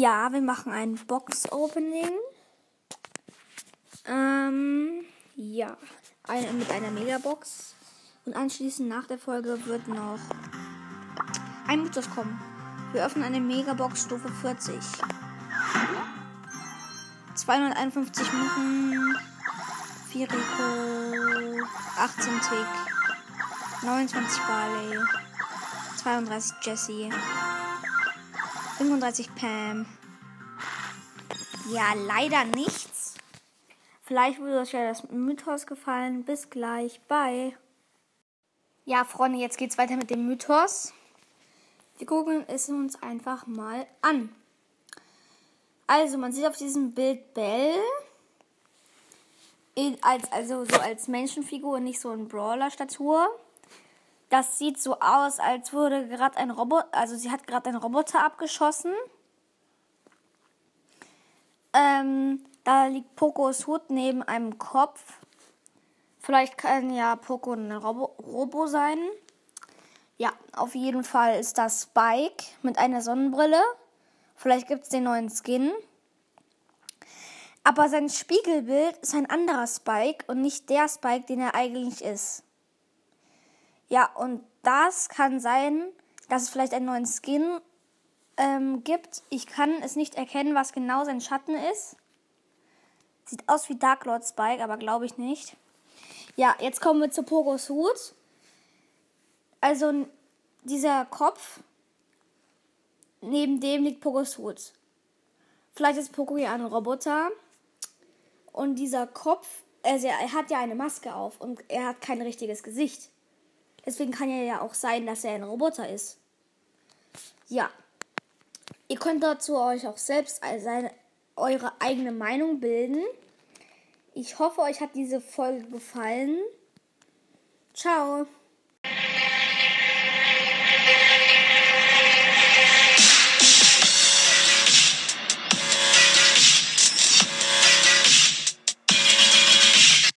Ja, wir machen ein Box-Opening. Ähm, ja, eine, mit einer Megabox. Und anschließend nach der Folge wird noch ein Mythos kommen. Wir öffnen eine Megabox Stufe 40. 251 Münzen, 4 Rico, 18 Tick, 29 Barley, 32 Jesse, 35 Pam. Ja, leider nichts. Vielleicht würde euch ja das Mythos gefallen. Bis gleich. Bye. Ja, Freunde, jetzt geht's weiter mit dem Mythos. Wir gucken es uns einfach mal an. Also, man sieht auf diesem Bild Bell. Als, also so als Menschenfigur, nicht so in Brawler-Statur. Das sieht so aus, als würde gerade ein Roboter, also sie hat gerade einen Roboter abgeschossen. Ähm, da liegt Pokos Hut neben einem Kopf. Vielleicht kann ja Poco ein Robo, Robo sein. Ja, auf jeden Fall ist das Spike mit einer Sonnenbrille. Vielleicht gibt es den neuen Skin. Aber sein Spiegelbild ist ein anderer Spike und nicht der Spike, den er eigentlich ist. Ja, und das kann sein, dass es vielleicht einen neuen Skin ähm, gibt. Ich kann es nicht erkennen, was genau sein Schatten ist. Sieht aus wie Dark Lord Spike, aber glaube ich nicht. Ja, jetzt kommen wir zu Pogos Hut. Also dieser Kopf, neben dem liegt Pogos Hut. Vielleicht ist Pogo ja ein Roboter. Und dieser Kopf, also er hat ja eine Maske auf und er hat kein richtiges Gesicht. Deswegen kann ja auch sein, dass er ein Roboter ist. Ja. Ihr könnt dazu euch auch selbst seine, eure eigene Meinung bilden. Ich hoffe, euch hat diese Folge gefallen. Ciao.